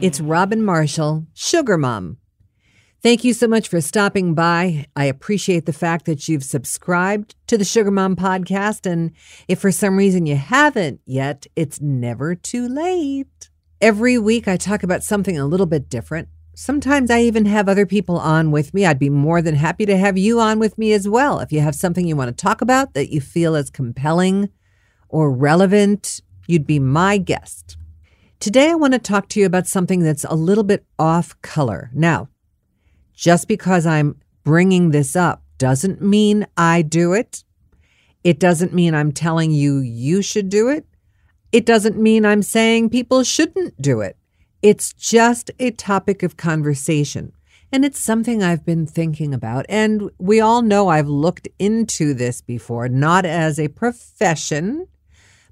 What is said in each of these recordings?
It's Robin Marshall, Sugar Mom. Thank you so much for stopping by. I appreciate the fact that you've subscribed to the Sugar Mom podcast. And if for some reason you haven't yet, it's never too late. Every week I talk about something a little bit different. Sometimes I even have other people on with me. I'd be more than happy to have you on with me as well. If you have something you want to talk about that you feel is compelling or relevant, you'd be my guest. Today, I want to talk to you about something that's a little bit off color. Now, just because I'm bringing this up doesn't mean I do it. It doesn't mean I'm telling you you should do it. It doesn't mean I'm saying people shouldn't do it. It's just a topic of conversation. And it's something I've been thinking about. And we all know I've looked into this before, not as a profession,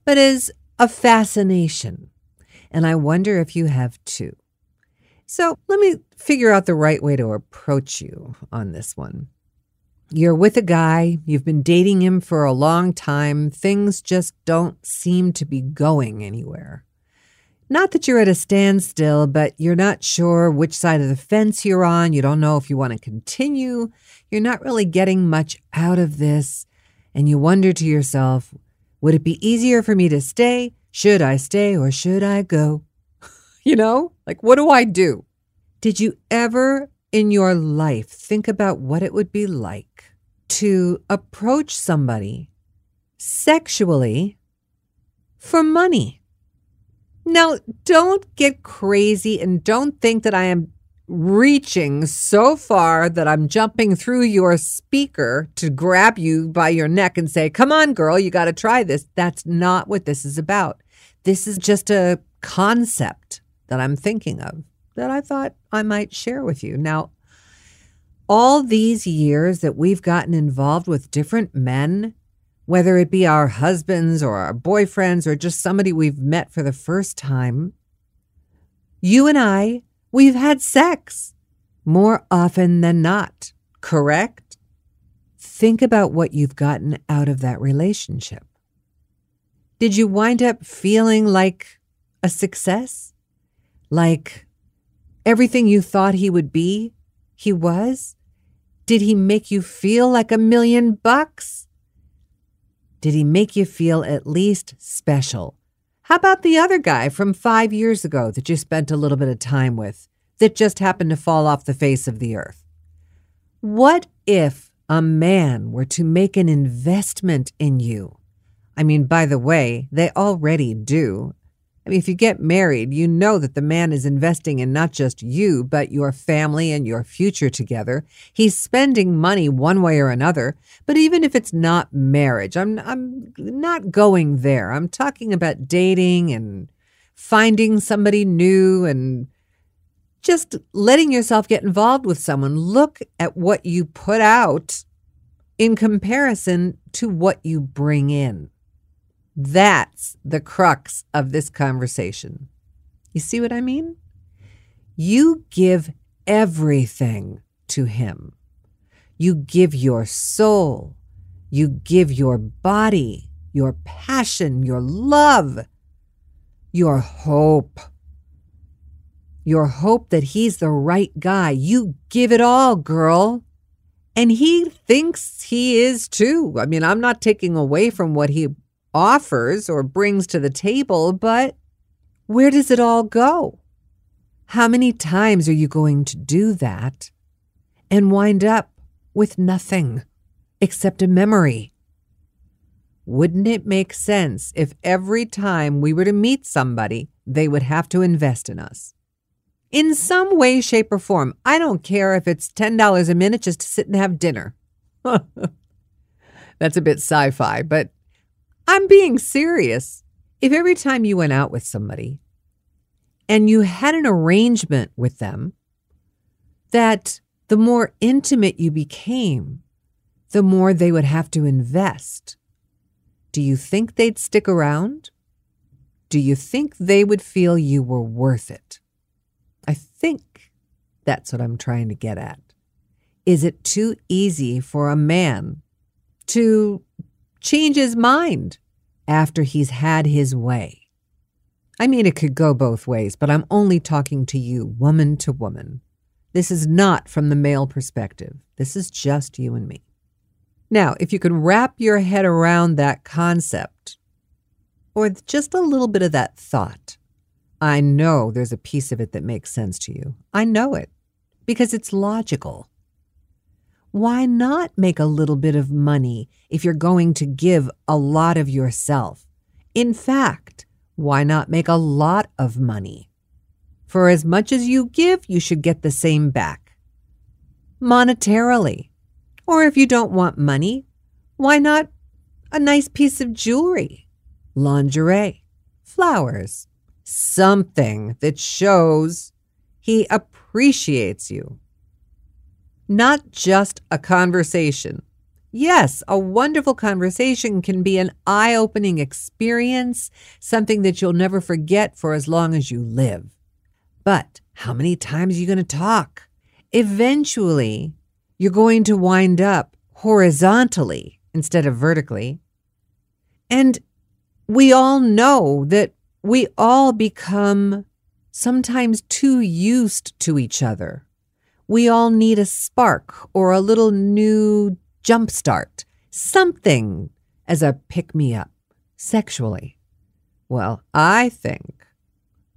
but as a fascination and I wonder if you have too. So let me figure out the right way to approach you on this one. You're with a guy, you've been dating him for a long time, things just don't seem to be going anywhere. Not that you're at a standstill, but you're not sure which side of the fence you're on. You don't know if you want to continue. You're not really getting much out of this. And you wonder to yourself, would it be easier for me to stay should I stay or should I go? you know, like, what do I do? Did you ever in your life think about what it would be like to approach somebody sexually for money? Now, don't get crazy and don't think that I am reaching so far that I'm jumping through your speaker to grab you by your neck and say, Come on, girl, you got to try this. That's not what this is about. This is just a concept that I'm thinking of that I thought I might share with you. Now, all these years that we've gotten involved with different men, whether it be our husbands or our boyfriends or just somebody we've met for the first time, you and I, we've had sex more often than not, correct? Think about what you've gotten out of that relationship. Did you wind up feeling like a success? Like everything you thought he would be, he was? Did he make you feel like a million bucks? Did he make you feel at least special? How about the other guy from five years ago that you spent a little bit of time with that just happened to fall off the face of the earth? What if a man were to make an investment in you? I mean, by the way, they already do. I mean, if you get married, you know that the man is investing in not just you, but your family and your future together. He's spending money one way or another. But even if it's not marriage, I'm, I'm not going there. I'm talking about dating and finding somebody new and just letting yourself get involved with someone. Look at what you put out in comparison to what you bring in. That's the crux of this conversation. You see what I mean? You give everything to Him. You give your soul. You give your body, your passion, your love, your hope. Your hope that He's the right guy. You give it all, girl. And He thinks He is too. I mean, I'm not taking away from what He offers or brings to the table, but where does it all go? How many times are you going to do that and wind up with nothing except a memory? Wouldn't it make sense if every time we were to meet somebody, they would have to invest in us? In some way, shape, or form. I don't care if it's $10 a minute just to sit and have dinner. That's a bit sci fi, but I'm being serious. If every time you went out with somebody and you had an arrangement with them that the more intimate you became, the more they would have to invest, do you think they'd stick around? Do you think they would feel you were worth it? I think that's what I'm trying to get at. Is it too easy for a man to change his mind after he's had his way. I mean, it could go both ways, but I'm only talking to you, woman to woman. This is not from the male perspective. This is just you and me. Now, if you can wrap your head around that concept, or just a little bit of that thought, I know there's a piece of it that makes sense to you. I know it because it's logical. Why not make a little bit of money if you're going to give a lot of yourself? In fact, why not make a lot of money? For as much as you give, you should get the same back. Monetarily. Or if you don't want money, why not a nice piece of jewelry, lingerie, flowers, something that shows he appreciates you. Not just a conversation. Yes, a wonderful conversation can be an eye opening experience, something that you'll never forget for as long as you live. But how many times are you going to talk? Eventually, you're going to wind up horizontally instead of vertically. And we all know that we all become sometimes too used to each other. We all need a spark or a little new jumpstart, something as a pick me up sexually. Well, I think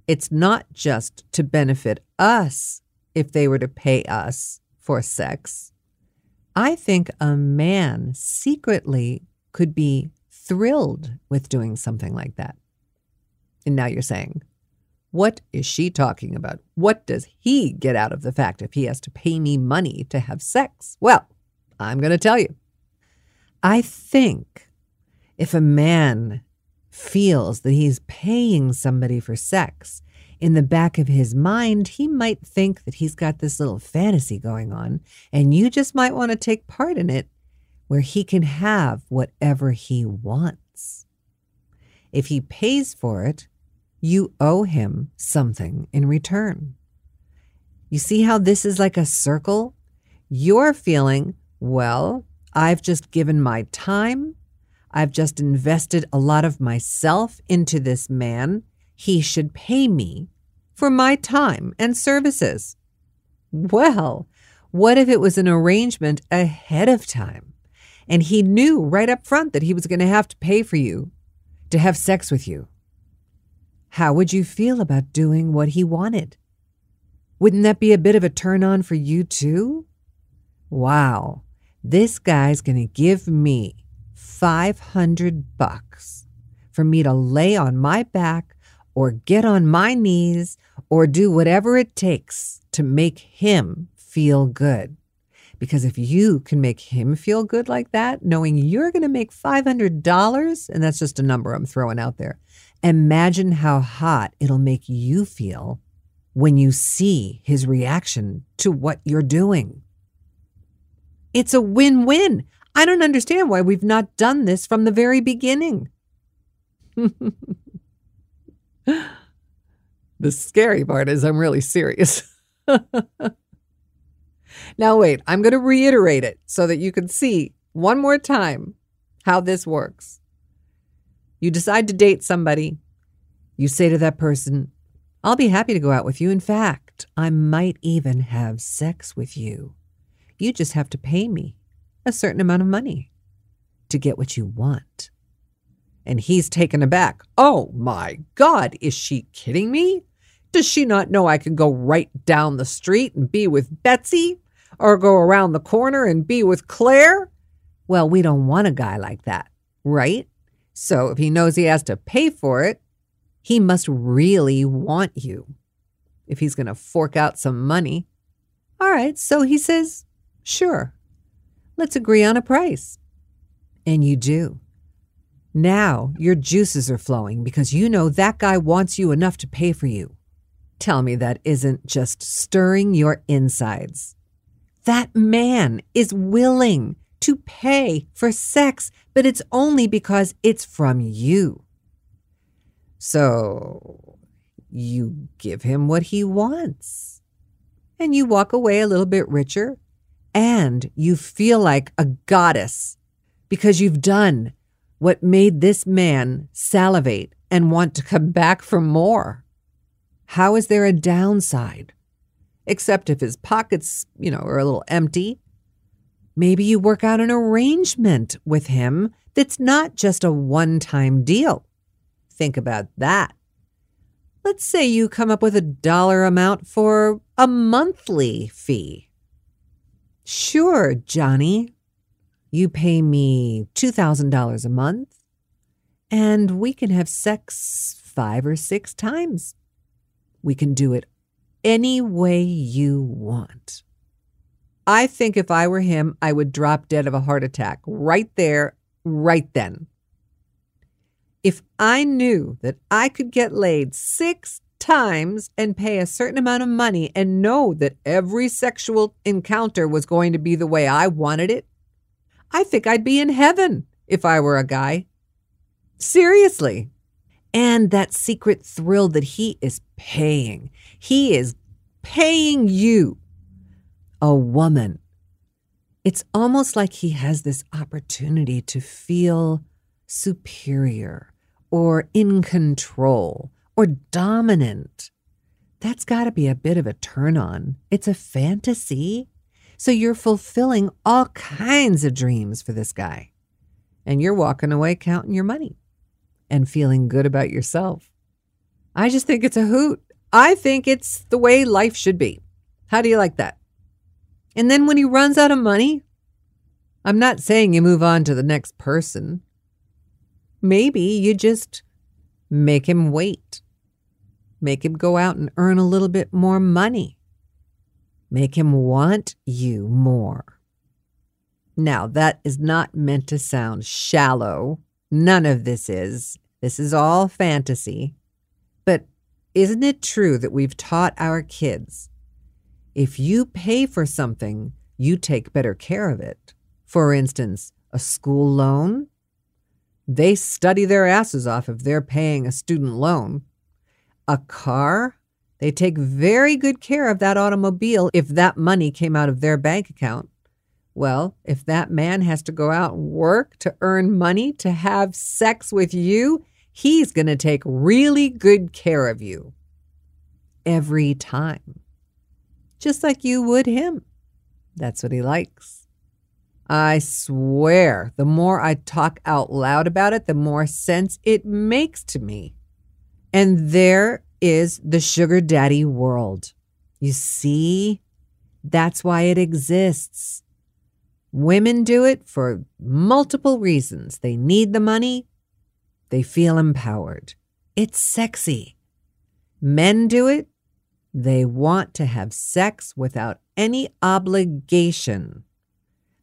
it's not just to benefit us if they were to pay us for sex. I think a man secretly could be thrilled with doing something like that. And now you're saying, what is she talking about? What does he get out of the fact if he has to pay me money to have sex? Well, I'm going to tell you. I think if a man feels that he's paying somebody for sex, in the back of his mind, he might think that he's got this little fantasy going on, and you just might want to take part in it where he can have whatever he wants. If he pays for it, you owe him something in return. You see how this is like a circle? You're feeling, well, I've just given my time. I've just invested a lot of myself into this man. He should pay me for my time and services. Well, what if it was an arrangement ahead of time and he knew right up front that he was going to have to pay for you to have sex with you? How would you feel about doing what he wanted? Wouldn't that be a bit of a turn on for you too? Wow, this guy's going to give me 500 bucks for me to lay on my back or get on my knees or do whatever it takes to make him feel good. Because if you can make him feel good like that, knowing you're going to make $500, and that's just a number I'm throwing out there, Imagine how hot it'll make you feel when you see his reaction to what you're doing. It's a win win. I don't understand why we've not done this from the very beginning. the scary part is I'm really serious. now, wait, I'm going to reiterate it so that you can see one more time how this works. You decide to date somebody. You say to that person, I'll be happy to go out with you. In fact, I might even have sex with you. You just have to pay me a certain amount of money to get what you want. And he's taken aback. Oh my God, is she kidding me? Does she not know I can go right down the street and be with Betsy or go around the corner and be with Claire? Well, we don't want a guy like that, right? So if he knows he has to pay for it, he must really want you. If he's going to fork out some money. All right, so he says, sure, let's agree on a price. And you do. Now your juices are flowing because you know that guy wants you enough to pay for you. Tell me that isn't just stirring your insides. That man is willing to pay for sex, but it's only because it's from you. So you give him what he wants, and you walk away a little bit richer, and you feel like a goddess because you've done what made this man salivate and want to come back for more. How is there a downside? Except if his pockets, you know, are a little empty. Maybe you work out an arrangement with him that's not just a one time deal. Think about that. Let's say you come up with a dollar amount for a monthly fee. Sure, Johnny. You pay me $2,000 a month, and we can have sex five or six times. We can do it any way you want. I think if I were him, I would drop dead of a heart attack right there, right then. If I knew that I could get laid six times and pay a certain amount of money and know that every sexual encounter was going to be the way I wanted it, I think I'd be in heaven if I were a guy. Seriously. And that secret thrill that he is paying. He is paying you, a woman. It's almost like he has this opportunity to feel superior or in control or dominant. That's got to be a bit of a turn on. It's a fantasy. So you're fulfilling all kinds of dreams for this guy. And you're walking away counting your money and feeling good about yourself. I just think it's a hoot. I think it's the way life should be. How do you like that? And then when he runs out of money, I'm not saying you move on to the next person. Maybe you just make him wait. Make him go out and earn a little bit more money. Make him want you more. Now, that is not meant to sound shallow. None of this is. This is all fantasy. But isn't it true that we've taught our kids if you pay for something, you take better care of it? For instance, a school loan? They study their asses off if they're paying a student loan. A car? They take very good care of that automobile if that money came out of their bank account. Well, if that man has to go out and work to earn money to have sex with you, he's going to take really good care of you every time, just like you would him. That's what he likes. I swear, the more I talk out loud about it, the more sense it makes to me. And there is the sugar daddy world. You see, that's why it exists. Women do it for multiple reasons. They need the money, they feel empowered. It's sexy. Men do it, they want to have sex without any obligation.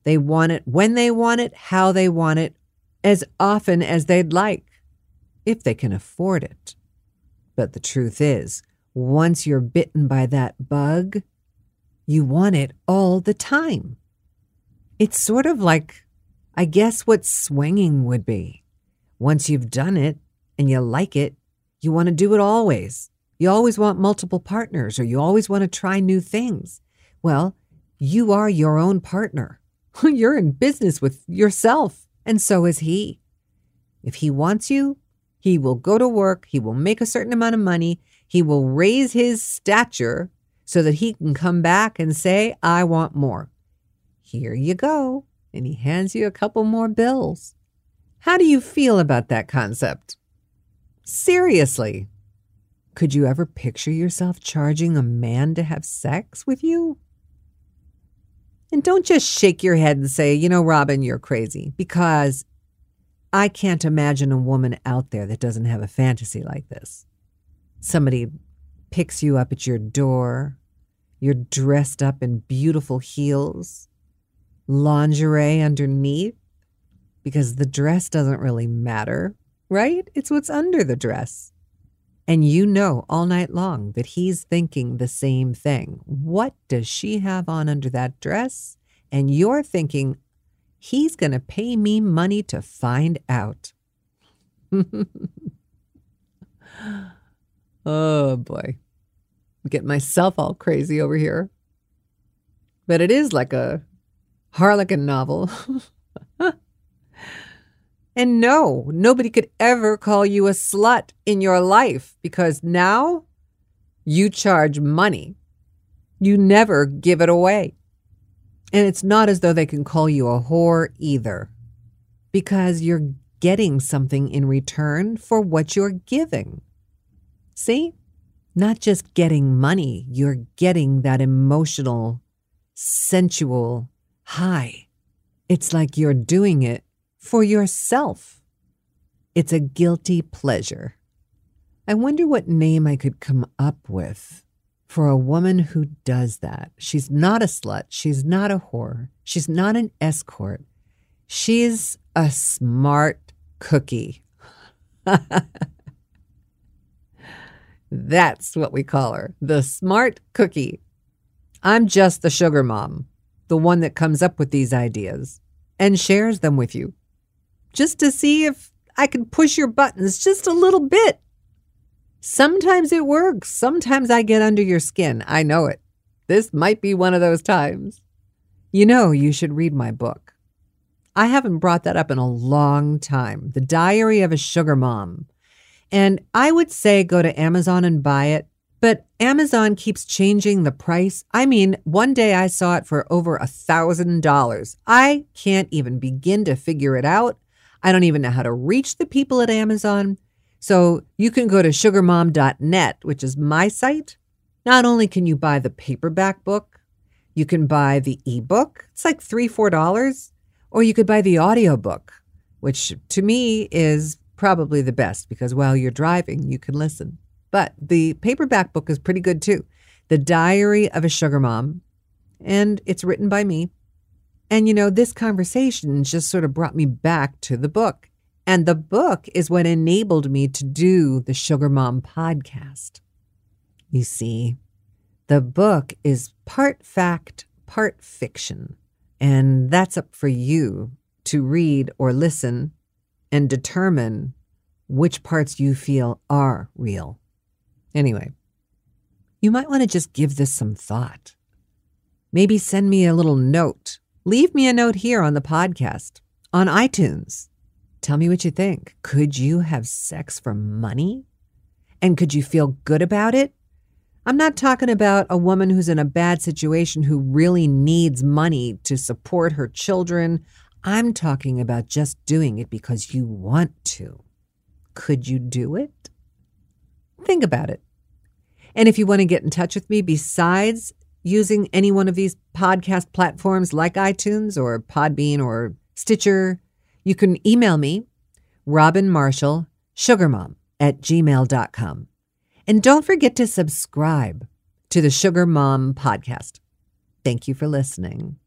They want it when they want it, how they want it, as often as they'd like, if they can afford it. But the truth is, once you're bitten by that bug, you want it all the time. It's sort of like, I guess, what swinging would be. Once you've done it and you like it, you want to do it always. You always want multiple partners or you always want to try new things. Well, you are your own partner. You're in business with yourself, and so is he. If he wants you, he will go to work, he will make a certain amount of money, he will raise his stature so that he can come back and say, I want more. Here you go. And he hands you a couple more bills. How do you feel about that concept? Seriously, could you ever picture yourself charging a man to have sex with you? And don't just shake your head and say, you know, Robin, you're crazy, because I can't imagine a woman out there that doesn't have a fantasy like this. Somebody picks you up at your door, you're dressed up in beautiful heels, lingerie underneath, because the dress doesn't really matter, right? It's what's under the dress. And you know all night long that he's thinking the same thing. What does she have on under that dress? And you're thinking, He's going to pay me money to find out. oh boy. Getting myself all crazy over here. But it is like a Harlequin novel. And no, nobody could ever call you a slut in your life because now you charge money. You never give it away. And it's not as though they can call you a whore either because you're getting something in return for what you're giving. See? Not just getting money, you're getting that emotional, sensual high. It's like you're doing it for yourself. It's a guilty pleasure. I wonder what name I could come up with for a woman who does that. She's not a slut. She's not a whore. She's not an escort. She's a smart cookie. That's what we call her the smart cookie. I'm just the sugar mom, the one that comes up with these ideas and shares them with you just to see if I can push your buttons just a little bit. Sometimes it works. Sometimes I get under your skin. I know it. This might be one of those times. You know, you should read my book. I haven't brought that up in a long time The Diary of a Sugar Mom. And I would say go to Amazon and buy it, but Amazon keeps changing the price. I mean, one day I saw it for over a thousand dollars. I can't even begin to figure it out. I don't even know how to reach the people at Amazon. So you can go to sugarmom.net, which is my site. Not only can you buy the paperback book, you can buy the ebook. It's like three, four dollars. Or you could buy the audiobook, which to me is probably the best because while you're driving, you can listen. But the paperback book is pretty good too. The Diary of a Sugar Mom. And it's written by me. And you know, this conversation just sort of brought me back to the book. And the book is what enabled me to do the Sugar Mom podcast. You see, the book is part fact, part fiction. And that's up for you to read or listen and determine which parts you feel are real. Anyway, you might want to just give this some thought. Maybe send me a little note Leave me a note here on the podcast, on iTunes. Tell me what you think. Could you have sex for money? And could you feel good about it? I'm not talking about a woman who's in a bad situation who really needs money to support her children. I'm talking about just doing it because you want to. Could you do it? Think about it. And if you want to get in touch with me, besides using any one of these podcast platforms like iTunes or Podbean or Stitcher, you can email me, Robin Marshall, sugarmom at gmail.com. And don't forget to subscribe to the Sugar Mom podcast. Thank you for listening.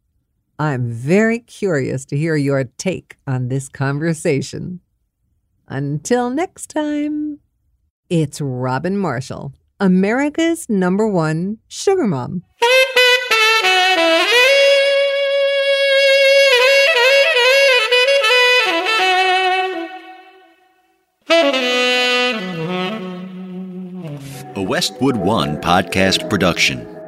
I'm very curious to hear your take on this conversation. Until next time, it's Robin Marshall, America's number one sugar mom. A Westwood One podcast production.